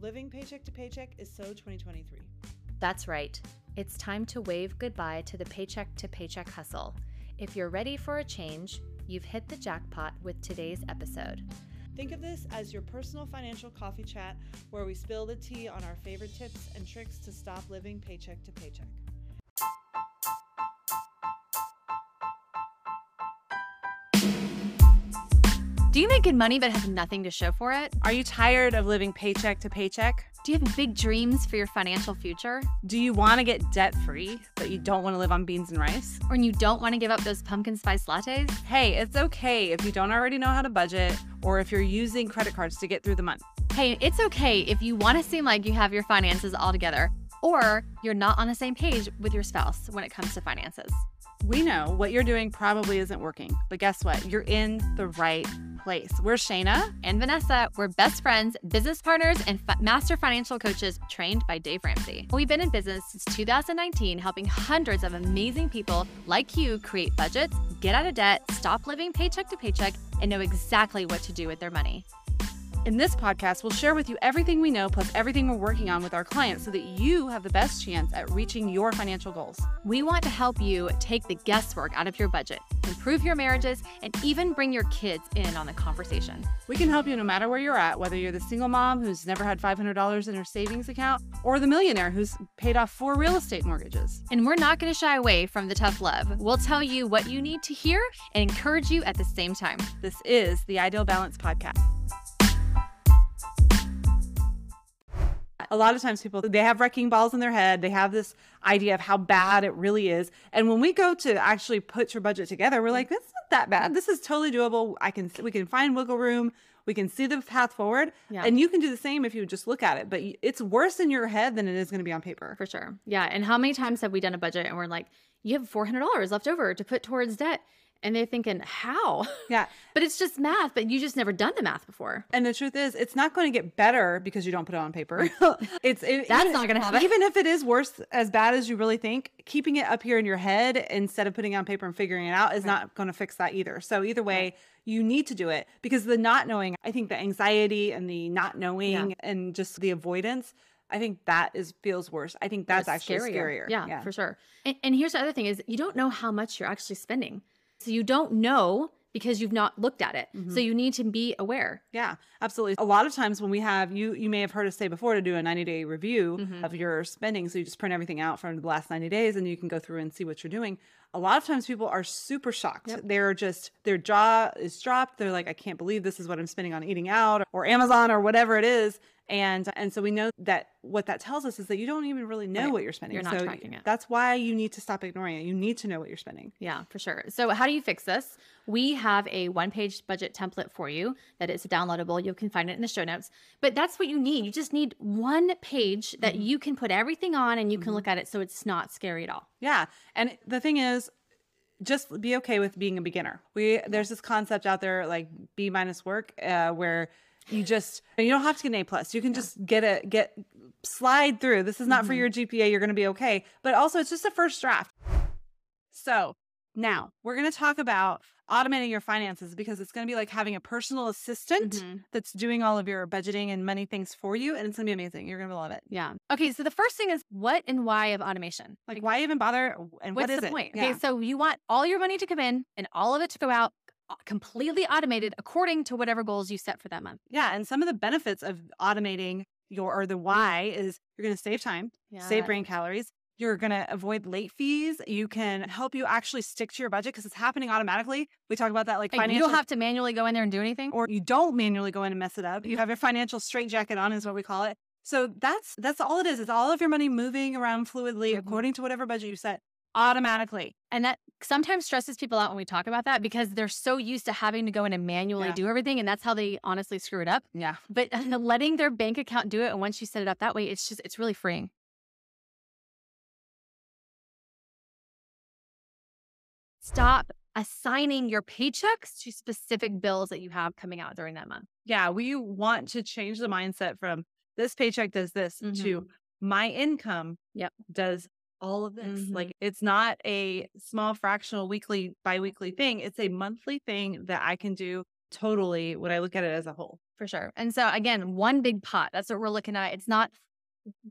Living paycheck to paycheck is so 2023. That's right. It's time to wave goodbye to the paycheck to paycheck hustle. If you're ready for a change, you've hit the jackpot with today's episode. Think of this as your personal financial coffee chat where we spill the tea on our favorite tips and tricks to stop living paycheck to paycheck. Do you make good money but have nothing to show for it? Are you tired of living paycheck to paycheck? Do you have big dreams for your financial future? Do you want to get debt free, but you don't want to live on beans and rice? Or you don't want to give up those pumpkin spice lattes? Hey, it's okay if you don't already know how to budget or if you're using credit cards to get through the month. Hey, it's okay if you want to seem like you have your finances all together or you're not on the same page with your spouse when it comes to finances. We know what you're doing probably isn't working, but guess what? You're in the right place. We're Shayna and Vanessa. We're best friends, business partners, and master financial coaches trained by Dave Ramsey. We've been in business since 2019, helping hundreds of amazing people like you create budgets, get out of debt, stop living paycheck to paycheck, and know exactly what to do with their money. In this podcast, we'll share with you everything we know plus everything we're working on with our clients so that you have the best chance at reaching your financial goals. We want to help you take the guesswork out of your budget, improve your marriages, and even bring your kids in on the conversation. We can help you no matter where you're at, whether you're the single mom who's never had $500 in her savings account or the millionaire who's paid off four real estate mortgages. And we're not going to shy away from the tough love. We'll tell you what you need to hear and encourage you at the same time. This is the Ideal Balance Podcast. A lot of times people they have wrecking balls in their head. They have this idea of how bad it really is. And when we go to actually put your budget together we're like that's not that bad. This is totally doable. I can we can find wiggle room. We can see the path forward. Yeah. and you can do the same if you just look at it but it's worse in your head than it is going to be on paper. For sure. Yeah. And how many times have we done a budget and we're like you have $400 left over to put towards debt and they're thinking, how? Yeah. but it's just math, but you just never done the math before. And the truth is, it's not going to get better because you don't put it on paper. it's it, That's even, not going to happen. Even if it is worse, as bad as you really think, keeping it up here in your head instead of putting it on paper and figuring it out is right. not going to fix that either. So either way, right. you need to do it because the not knowing, I think the anxiety and the not knowing yeah. and just the avoidance I think that is feels worse. I think that's, that's actually scarier. scarier. Yeah, yeah, for sure. And, and here's the other thing is you don't know how much you're actually spending. So you don't know because you've not looked at it. Mm-hmm. So you need to be aware. Yeah, absolutely. A lot of times when we have you you may have heard us say before to do a 90-day review mm-hmm. of your spending so you just print everything out from the last 90 days and you can go through and see what you're doing. A lot of times people are super shocked. Yep. They're just their jaw is dropped. They're like I can't believe this is what I'm spending on eating out or Amazon or whatever it is and and so we know that what that tells us is that you don't even really know right. what you're spending. You're not so tracking it. That's why you need to stop ignoring it. You need to know what you're spending. Yeah, for sure. So how do you fix this? We have a one-page budget template for you that is downloadable. You can find it in the show notes. But that's what you need. You just need one page that mm-hmm. you can put everything on and you can mm-hmm. look at it so it's not scary at all. Yeah. And the thing is, just be okay with being a beginner. We there's this concept out there like B minus work uh, where you just you don't have to get an A plus. You can just get a get slide through. This is not mm-hmm. for your GPA. You're going to be okay. But also, it's just a first draft. So now we're going to talk about automating your finances because it's going to be like having a personal assistant mm-hmm. that's doing all of your budgeting and money things for you. And it's going to be amazing. You're going to love it. Yeah. Okay. So the first thing is what and why of automation? Like, why even bother? And What's what is the it? point? Yeah. Okay. So you want all your money to come in and all of it to go out completely automated according to whatever goals you set for that month. Yeah, and some of the benefits of automating your or the why is you're going to save time, yeah. save brain calories. You're going to avoid late fees. You can help you actually stick to your budget because it's happening automatically. We talk about that like financial. You don't have to manually go in there and do anything, or you don't manually go in and mess it up. You have your financial straitjacket on, is what we call it. So that's that's all it is. It's all of your money moving around fluidly mm-hmm. according to whatever budget you set automatically. And that sometimes stresses people out when we talk about that because they're so used to having to go in and manually yeah. do everything. And that's how they honestly screw it up. Yeah. But letting their bank account do it. And once you set it up that way, it's just, it's really freeing. Stop assigning your paychecks to specific bills that you have coming out during that month. Yeah. We want to change the mindset from this paycheck does this mm-hmm. to my income yep. does all of this. Mm-hmm. Like it's not a small fractional weekly biweekly thing. It's a monthly thing that I can do totally when I look at it as a whole. For sure. And so again, one big pot. That's what we're looking at. It's not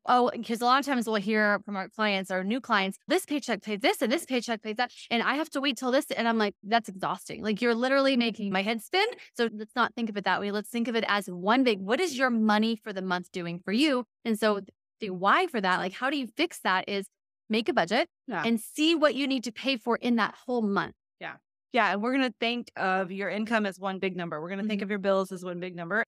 oh, because a lot of times we'll hear from our clients or new clients, this paycheck pays this and this paycheck pays that. And I have to wait till this. And I'm like, that's exhausting. Like you're literally making my head spin. So let's not think of it that way. Let's think of it as one big, what is your money for the month doing for you? And so the why for that, like how do you fix that is make a budget Yeah. and see what you need to pay for in that whole month. Yeah, Yeah. and we're going to think of your income as one big number. We're going to think Mhm. of your bills as one big number.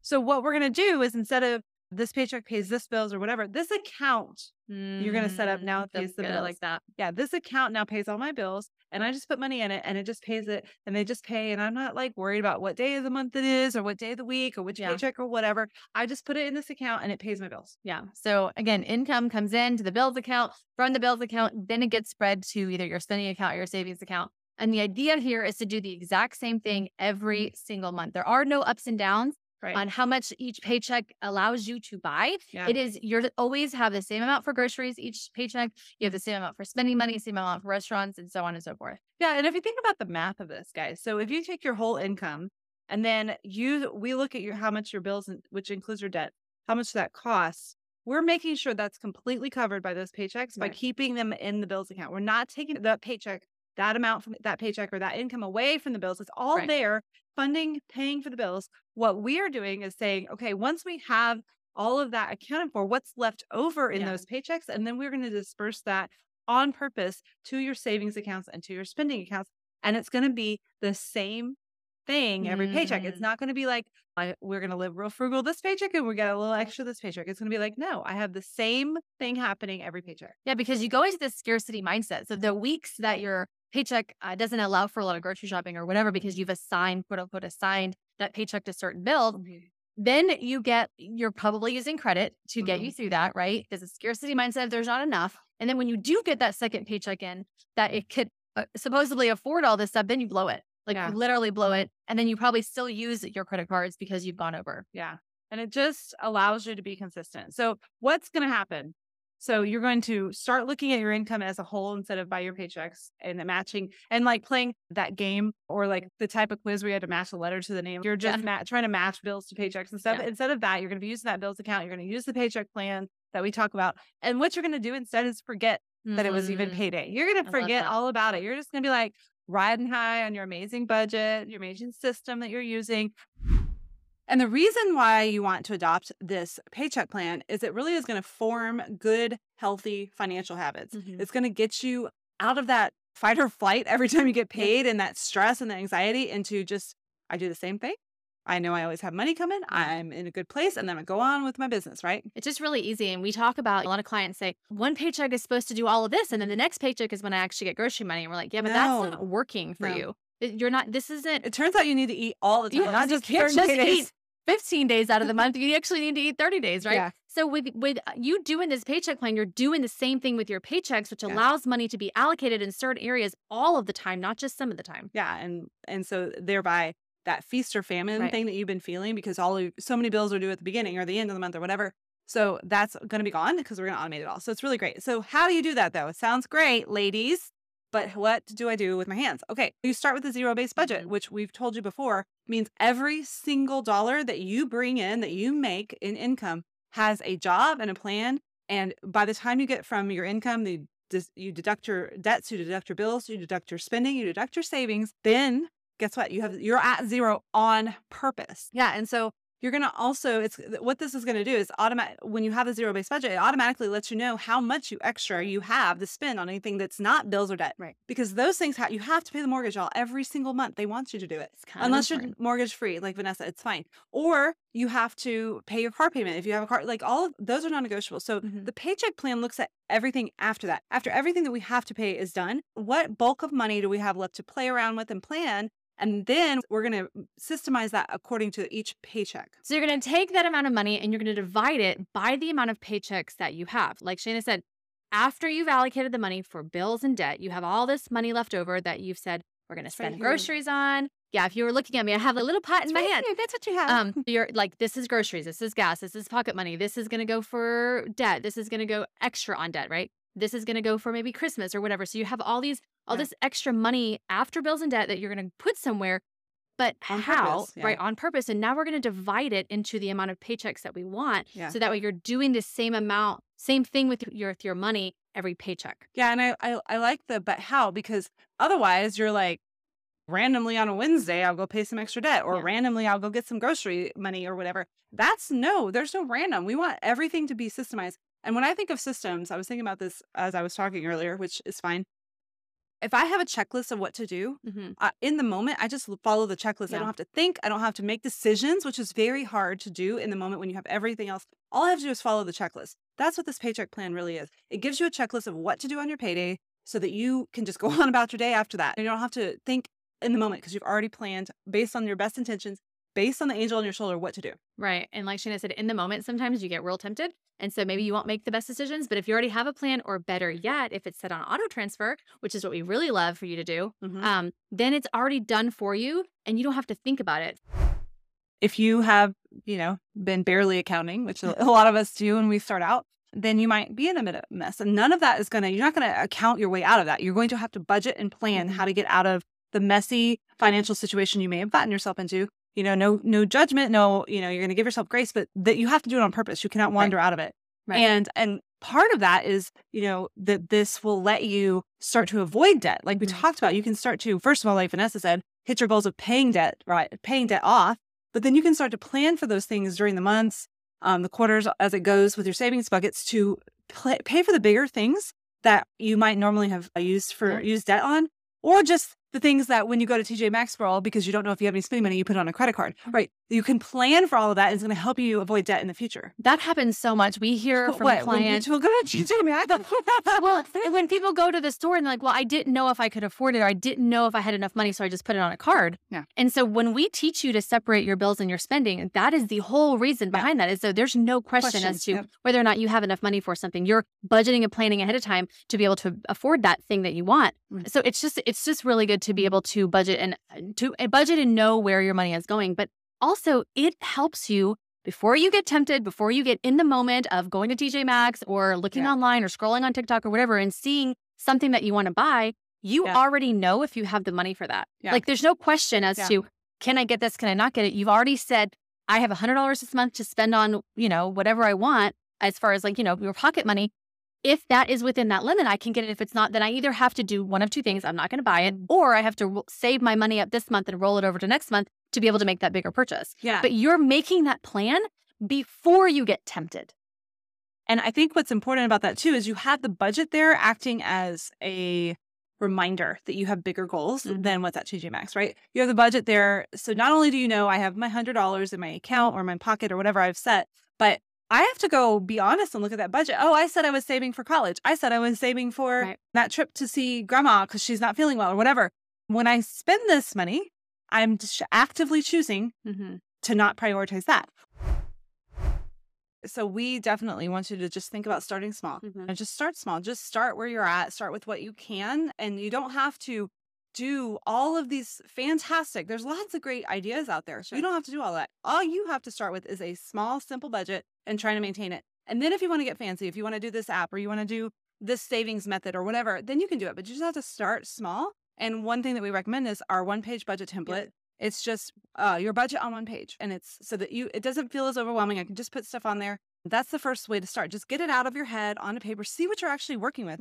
So what we're going to do is instead of this paycheck pays this bills or whatever, this account, You're gonna set up Mm, now that's pays the bills. like that. yeah, this account now pays all my bills and I just put money in it and it just pays it and they just pay and I'm not like worried about what day of the month it is or what day of the week or which Yeah. paycheck or whatever. I just put it in this account and it pays my bills. Yeah. So again, income comes in to the bills account, from the bills account, then it gets spread to either your spending account or your savings account. And the idea here is to do the exact same thing every mm-hmm. single month. There are no ups and downs Right. on how much each paycheck allows you to buy. yeah. It is you're always have the same amount for groceries each paycheck. You have the mm-hmm. same amount for spending money, same amount for restaurants, and so on and so forth. Yeah, and if you think about the math of this, guys, so if you take your whole income and then you we look at your how much your bills, which includes your debt, how much that costs, we're making sure that's completely covered by those paychecks by keeping them in the bills account. We're not taking that paycheck, that amount from that paycheck or that income away from the bills. It's all Right. there, funding, paying for the bills. What we are doing is saying, okay, once we have all of that accounted for, what's left over in Yeah. those paychecks, and then we're going to disperse that on purpose to your savings accounts and to your spending accounts. And it's going to be the same thing every paycheck. It's Mm. not going to be like, we're going to live real frugal this paycheck and we got a little extra this paycheck. It's going to be like, no, I have the same thing happening every paycheck. Yeah, because you go into this scarcity mindset. So the weeks that your paycheck uh, doesn't allow for a lot of grocery shopping or whatever, because you've assigned, quote unquote, assigned that paycheck to certain bills, then you get, you're probably using credit to get you through that, right? There's a scarcity mindset. There's not enough. And then when you do get that second paycheck in, that it could uh, supposedly afford all this stuff, then you blow it. Like Yeah. you literally blow it. And then you probably still use your credit cards because you've gone over. Yeah. And it just allows you to be consistent. So, what's going to happen? So, you're going to start looking at your income as a whole instead of by your paychecks and the matching and like playing that game or like the type of quiz where you had to match a letter to the name. You're just Yeah. ma- trying to match bills to paychecks and stuff. Yeah. Instead of that, you're going to be using that bills account. You're going to use the paycheck plan that we talk about. And what you're going to do instead is forget that it was even Mhm. payday. You're going to forget all about it. You're just going to be like riding high on your amazing budget, your amazing system that you're using. And the reason why you want to adopt this paycheck plan is it really is going to form good, healthy financial habits. Mhm. It's going to get you out of that fight or flight every time you get paid and that stress and the anxiety into just, I do the same thing. I know I always have money coming. I'm in a good place and then I go on with my business, right? It's just really easy. And we talk about a lot of clients say one paycheck is supposed to do all of this. And then the next paycheck is when I actually get grocery money. And we're like, yeah, but No. that's not working for No. you. It- You're not, this isn't, It turns out you need to eat all the time, you not just just eat 15 days out of the month. You actually need to eat 30 days, right? Yeah. So with with uh, you doing this paycheck plan, you're doing the same thing with your paychecks, which Yeah. allows money to be allocated in certain areas all of the time, not just some of the time. Yeah, and and so thereby that feast or famine Right. thing that you've been feeling because all of, so many bills are due at the beginning or the end of the month or whatever. So that's going to be gone because we're going to automate it all. So it's really great. So how do you do that though? It sounds great, ladies, but what do I do with my hands? Okay, you start with a zero based budget, Mhm. which we've told you before means every single dollar that you bring in that you make in income has a job and a plan. And by the time you get from your income, the you deduct your debts, you deduct your bills, you deduct your spending, you deduct your savings, then guess what? You have you're at zero on purpose. Yeah, and so you're going to also it's what this is going to do is automatic when you have a zero based budget, it automatically lets you know how much you extra you have to spend on anything that's not bills or debt. Right. Because those things ha- you have to pay the mortgage all every single month. They want you to do it. It's kind Unless you're mortgage free, like Vanessa, it's fine. Or you have to pay your car payment if you have a car. Like all of those are non negotiable. So Mhm. the paycheck plan looks at everything after that. After everything that we have to pay is done, what bulk of money do we have left to play around with and plan? And then we're going to systemize that according to each paycheck. So you're going to take that amount of money and you're going to divide it by the amount of paychecks that you have. Like Shayna said, after you've allocated the money for bills and debt, you have all this money left over that you've said we're going to It's right spend groceries on. Yeah, if you were looking at me, I have a little pot in my hand. That's what you have. Um, you're like, this is groceries, this is gas, this is pocket money, this is gonna go for debt, this is gonna go extra on debt, right? This is gonna go for maybe Christmas or whatever. So you have all these, all Yeah. this extra money after bills and debt that you're gonna put somewhere. but On how? purpose, yeah. Right, on purpose. And now we're going to divide it into the amount of paychecks that we want. Yeah. So that way you're doing the same amount, same thing with your with your money every paycheck. Yeah, and I, I I like the but how because otherwise you're like randomly on a Wednesday I'll go pay some extra debt or Yeah. randomly I'll go get some grocery money or whatever. That's no, there's no random. We want everything to be systemized. And when I think of systems, I was thinking about this as I was talking earlier, which is fine. If I have a checklist of what to do, Mm-hmm. uh, in the moment, I just follow the checklist. I don't have to think. I don't have to make decisions, which is very hard to do in the moment when you have everything else. All I have to do is follow the checklist. That's what this paycheck plan really is. It gives you a checklist of what to do on your payday so that you can just go on about your day after that. And You don't have to think in the moment because you've already planned based on your best intentions, based on the angel on your shoulder, what to do. Right. And like Shayna said, in the moment, sometimes you get real tempted. And so maybe you won't make the best decisions. But if you already have a plan, or better yet, if it's set on auto transfer, which is what we really love for you to do, Mhm. um, then it's already done for you and you don't have to think about it. if you have, you know, been barely accounting, which a lot of us do when we start out, then you might be in a bit of a mess. And none of that is going to, you're not going to account your way out of that. You're going to have to budget and plan how to get out of the messy financial situation you may have gotten yourself into. You know, no, no judgment, no, you know, you're going to give yourself grace, but that you have to do it on purpose. You cannot wander out of it. Right. And, and part of that is, you know, that this will let you start to avoid debt. Like we Mhm. talked about, you can start to, first of all, like Vanessa said, hit your goals of paying debt, right? Paying debt off but then you can start to plan for those things during the months, um, the quarters as it goes with your savings buckets to pay for the bigger things that you might normally have uh, used for Yeah. used debt on, or just the things that when you go to TJ Maxx for all because you don't know if you have any spending money, you put it on a credit card. Mm-hmm. Right? You can plan for all of that. And it's going to help you avoid debt in the future. That happens so much. We hear from what? When you clients. to go to TJ Maxx? well, when people go to the store and they're like, well, I didn't know if I could afford it or I didn't know if I had enough money, so I just put it on a card. Yeah. And so when we teach you to separate your bills and your spending, that is the whole reason Yeah. behind that. Is so there's no question, Question, as to yep. whether or not you have enough money for something. You're budgeting and planning ahead of time to be able to afford that thing that you want. Mm. So it's just it's just really good to be able to budget and to and budget and know where your money is going. But also it helps you before you get tempted, before you get in the moment of going to TJ Maxx or looking Yeah. online or scrolling on TikTok or whatever and seeing something that you want to buy, you Yeah. already know if you have the money for that. Yeah. Like there's no question as to can I get this? Can I not get it? You've already said I have $100 this month to spend on, you know, whatever I want as far as like, you know, your pocket money. If that is within that limit, I can get it. If it's not, then I either have to do one of two things. I'm not going to buy it, mm. or I have to save my money up this month and roll it over to next month to be able to make that bigger purchase. Yeah. But you're making that plan before you get tempted. And I think what's important about that too is you have the budget there acting as a reminder that you have bigger goals Mhm. than what's at TJ Maxx, right? You have the budget there. So not only do you know I have my hundred dollars in my account or my pocket or whatever I've set, but I have to go be honest and look at that budget. Oh, I said I was saving for college. I said I was saving for Right. that trip to see grandma because she's not feeling well or whatever. When I spend this money, I'm just actively choosing Mm-hmm. to not prioritize that. So we definitely want you to just think about starting small Mhm. and just start small. Just start where you're at. Start with what you can, and you don't have to do all of these fantastic. There's lots of great ideas out there. So you don't have to do all that. All you have to start with is a small, simple budget and trying to maintain it. And then if you want to get fancy, if you want to do this app or you want to do this savings method or whatever, then you can do it. But you just have to start small. And one thing that we recommend is our one-page budget template. It's just uh, your budget on one page, and it's so that you it doesn't feel as overwhelming. I can just put stuff on there. That's the first way to start. Just get it out of your head onto paper. See what you're actually working with.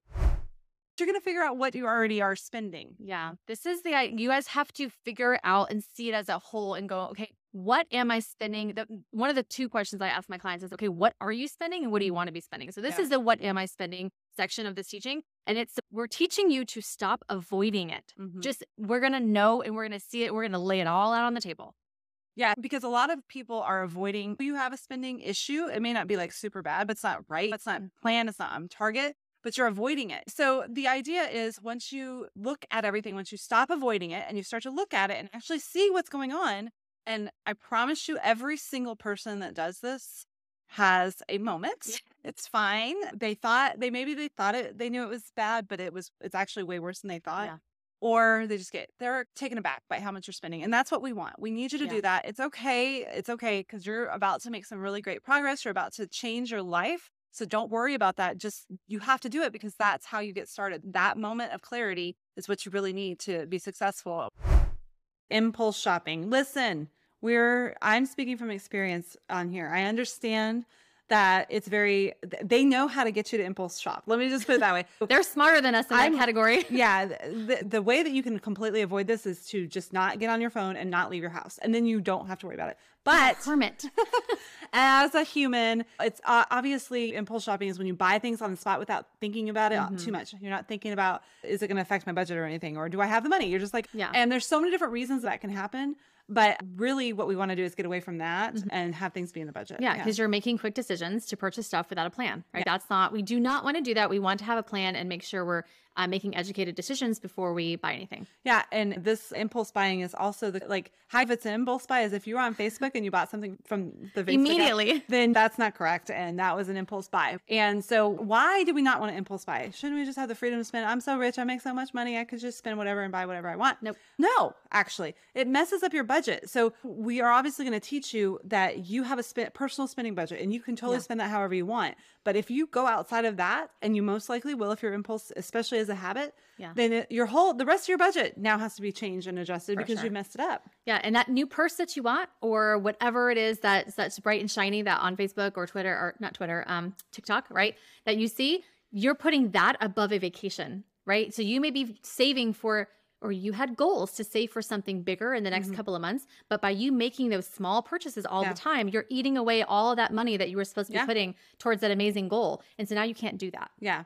You're gonna figure out what you already are spending. Yeah. This is the, you guys have to figure out and see it as a whole and go, okay, what am I spending? The, one of the two questions I ask my clients is, okay, what are you spending and what do you want to be spending? So this Yeah. is the what am I spending section of this teaching. And it's, we're teaching you to stop avoiding it. Mhm. Just, we're going to know and we're going to see it. We're going to lay it all out on the table. Yeah, because a lot of people are avoiding. You have a spending issue. It may not be like super bad, but it's not right. It's not planned. It's not on target, but you're avoiding it. So the idea is once you look at everything, once you stop avoiding it and you start to look at it and actually see what's going on. And I promise you, every single person that does this has a moment. It's fine. They thought they maybe they thought it, they knew it was bad, but it was, it's actually way worse than they thought Yeah. or they just get they're taken aback by how much you're spending and that's what we want we need you to Yeah. do that it's okay it's okay because you're about to make some really great progress you're about to change your life so don't worry about that just you have to do it because that's how you get started that moment of clarity is what you really need to be successful impulse shopping. Listen, we're I'm speaking from experience on here. I understand that it's very they know how to get you to impulse shop. Let me just put it that way. They're smarter than us in I'm- that category. yeah, the, the way that you can completely avoid this is to just not get on your phone and not leave your house, and then you don't have to worry about it. But hermit. as a human, it's uh, obviously impulse shopping is when you buy things on the spot without thinking about it uh, too much. You're not thinking about is it going to affect my budget or anything, or do I have the money? You're just like, Yeah. And there's so many different reasons that can happen. But really, what we want to do is get away from that mm-hmm. and have things be in the budget. Yeah, because you're making quick decisions to purchase stuff without a plan, right? That's not, we do not want to do that. We want to have a plan and make sure we're uh, making educated decisions before we buy anything. Yeah, and this impulse buying is also the like how if it's an impulse buy is if you were on Facebook and you bought something from the Facebook app, Immediately. then that's not correct, and that was an impulse buy. And so, why do we not want to impulse buy? Shouldn't we just have the freedom to spend? I'm so rich, I make so much money, I could just spend whatever and buy whatever I want. Nope. No, actually, it messes up your budget. So we are obviously going to teach you that you have a sp- personal spending budget, and you can totally Yeah. spend that however you want. But if you go outside of that, and you most likely will if your impulse, especially as a habit, Yeah. then it, your whole the rest of your budget now has to be changed and adjusted because sure. you messed it up. Yeah, and that new purse that you want, or whatever it is that's that's bright and shiny that on Facebook or Twitter or not Twitter, um, TikTok, right? That you see, you're putting that above a vacation, right? So you may be saving for, or you had goals to save for something bigger in the next couple of months, but by you making those small purchases all Mm-hmm. Yeah. the time, you're eating away all of that money that you were supposed to be Yeah. putting towards that amazing goal, and so now you can't do that. Yeah.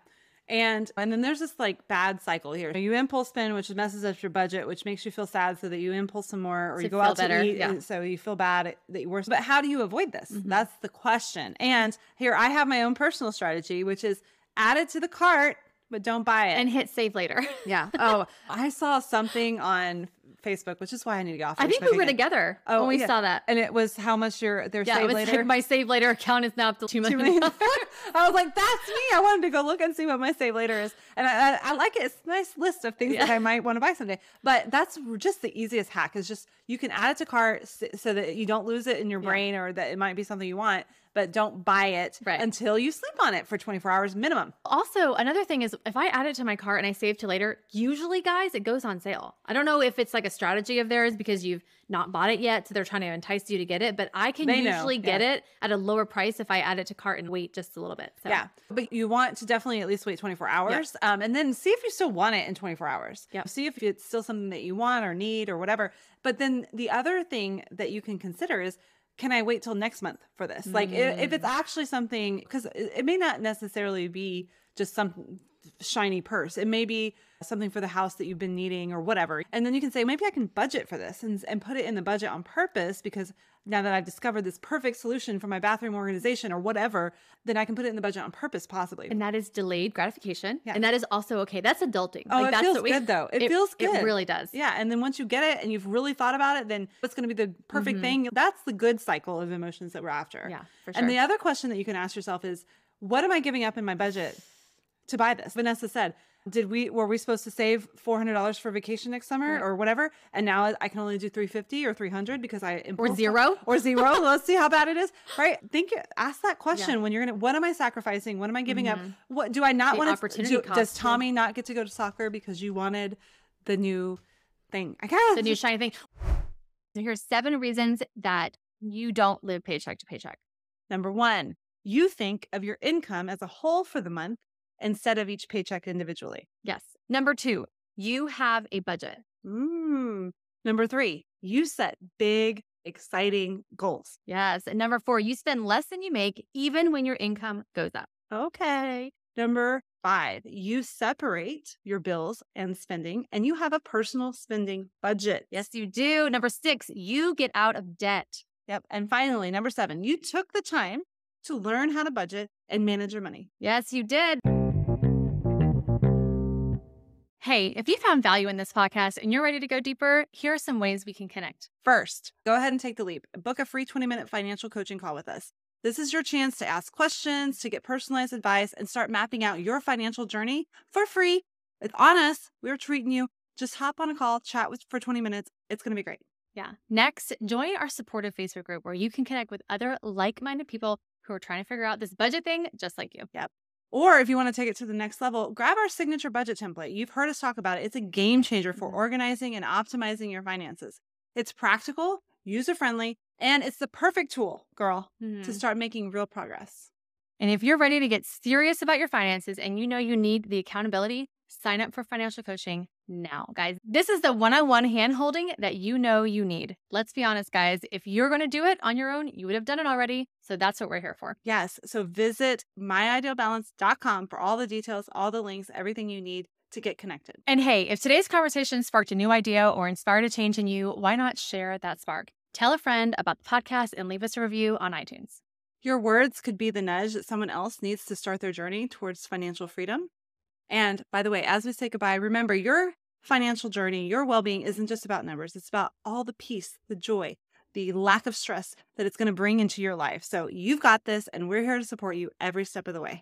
And and then there's this like bad cycle here. You impulse spend, which messes up your budget, which makes you feel sad, so that you impulse some more, or So you go out better, to eat, yeah. and so you feel bad that you worse. But how do you avoid this? Mm-hmm. That's the question. And here I have my own personal strategy, which is add it to the cart, but don't buy it. And hit save later. yeah. Oh, I saw something on Facebook, which is why I need to get off. I think we were again. together Oh, when we yeah. saw that. and it was how much your their Yeah, save later. like my save later account is now up to two Two million. I was like, that's me. I wanted to go look and see what my save later is. And I, I, I like it. It's a nice list of things that I might want to buy someday. But that's just the easiest hack is just you can add it to cart so that you don't lose it in your Yeah. brain or that it might be something you want, but don't buy it Right. until you sleep on it for 24 hours minimum. Also, another thing is if I add it to my cart and I save to later, usually, guys, it goes on sale. I don't know if it's like a strategy of theirs because you've not bought it yet, so they're trying to entice you to get it. But I can They know, usually get yeah. it at a lower price if I add it to cart and wait just a little bit. So, Yeah. But you want to definitely at least wait 24 hours um, and then see if you still want it in 24 hours. Yep. See if it's still something that you want or need or whatever. But then the other thing that you can consider is can I wait till next month for this? Like i- if, it's mm. actually something, because it, it may not necessarily be just some shiny purse. It may be something for the house that you've been needing or whatever. And then you can say, maybe I can budget for this and, and put it in the budget on purpose because now that I've discovered this perfect solution for my bathroom organization or whatever, then I can put it in the budget on purpose, possibly. And that is delayed gratification. Yeah. And that is also okay. That's adulting. Oh, it that's feels what we- good though. It, feels good. It really does. Yeah. And then once you get it and you've really thought about it, then what's going to be the perfect thing? That's the good cycle of emotions that we're after. Mm-hmm. Yeah, for sure. And the other question that you can ask yourself is, what am I giving up in my budget to buy this? Vanessa said, did we were we supposed to save four hundred dollars for vacation next summer Right. or whatever? And now I can only do three fifty or three hundred because I impulse- zero? or zero. Let's see how bad it is. Right? Think ask that question when you're gonna. What am I sacrificing? What am I giving up? Mm-hmm. What do I not want to? Do, does yeah. Tommy not get to go to soccer because you wanted the new thing? I guess The new shiny thing. So here's seven reasons that you don't live paycheck to paycheck. Number one, you think of your income as a whole for the month instead of each paycheck individually. Yes. Number two, you have a budget. Mm. Number three, you set big, exciting goals. Yes. And number four, you spend less than you make, even when your income goes up. Okay. Number five, you separate your bills and spending and you have a personal spending budget. Yes, you do. Number six, you get out of debt. Yep. And finally, number seven, you took the time to learn how to budget and manage your money. Yes, you did. Hey, if you found value in this podcast and you're ready to go deeper, here are some ways we can connect. First, go ahead and take the leap. Book a free 20 minute financial coaching call with us. This is your chance to ask questions, to get personalized advice, and start mapping out your financial journey for free. It's on us. We're treating you. Just hop on a call, chat with for 20 minutes. It's going to be great. Yeah. Next, join our supportive Facebook group where you can connect with other like minded people who are trying to figure out this budget thing just like you. Or if you want to take it to the next level, grab our signature budget template. You've heard us talk about it. It's a game changer for Mhm. organizing and optimizing your finances. It's practical, user friendly, and it's the perfect tool, girl, Mhm. to start making real progress. And if you're ready to get serious about your finances and you know you need the accountability, sign up for financial coaching now, guys. This is the one on one hand holding that you know you need. Let's be honest, guys. If you're going to do it on your own, you would have done it already. So that's what we're here for. Yes. So visit myidealbalance.com for all the details, all the links, everything you need to get connected. And hey, if today's conversation sparked a new idea or inspired a change in you, why not share that spark? Tell a friend about the podcast and leave us a review on iTunes. Your words could be the nudge that someone else needs to start their journey towards financial freedom. And by the way, as we say goodbye, remember your financial journey, your well being isn't just about numbers, it's about all the peace, the joy, the lack of stress that it's going to bring into your life. So you've got this, and we're here to support you every step of the way.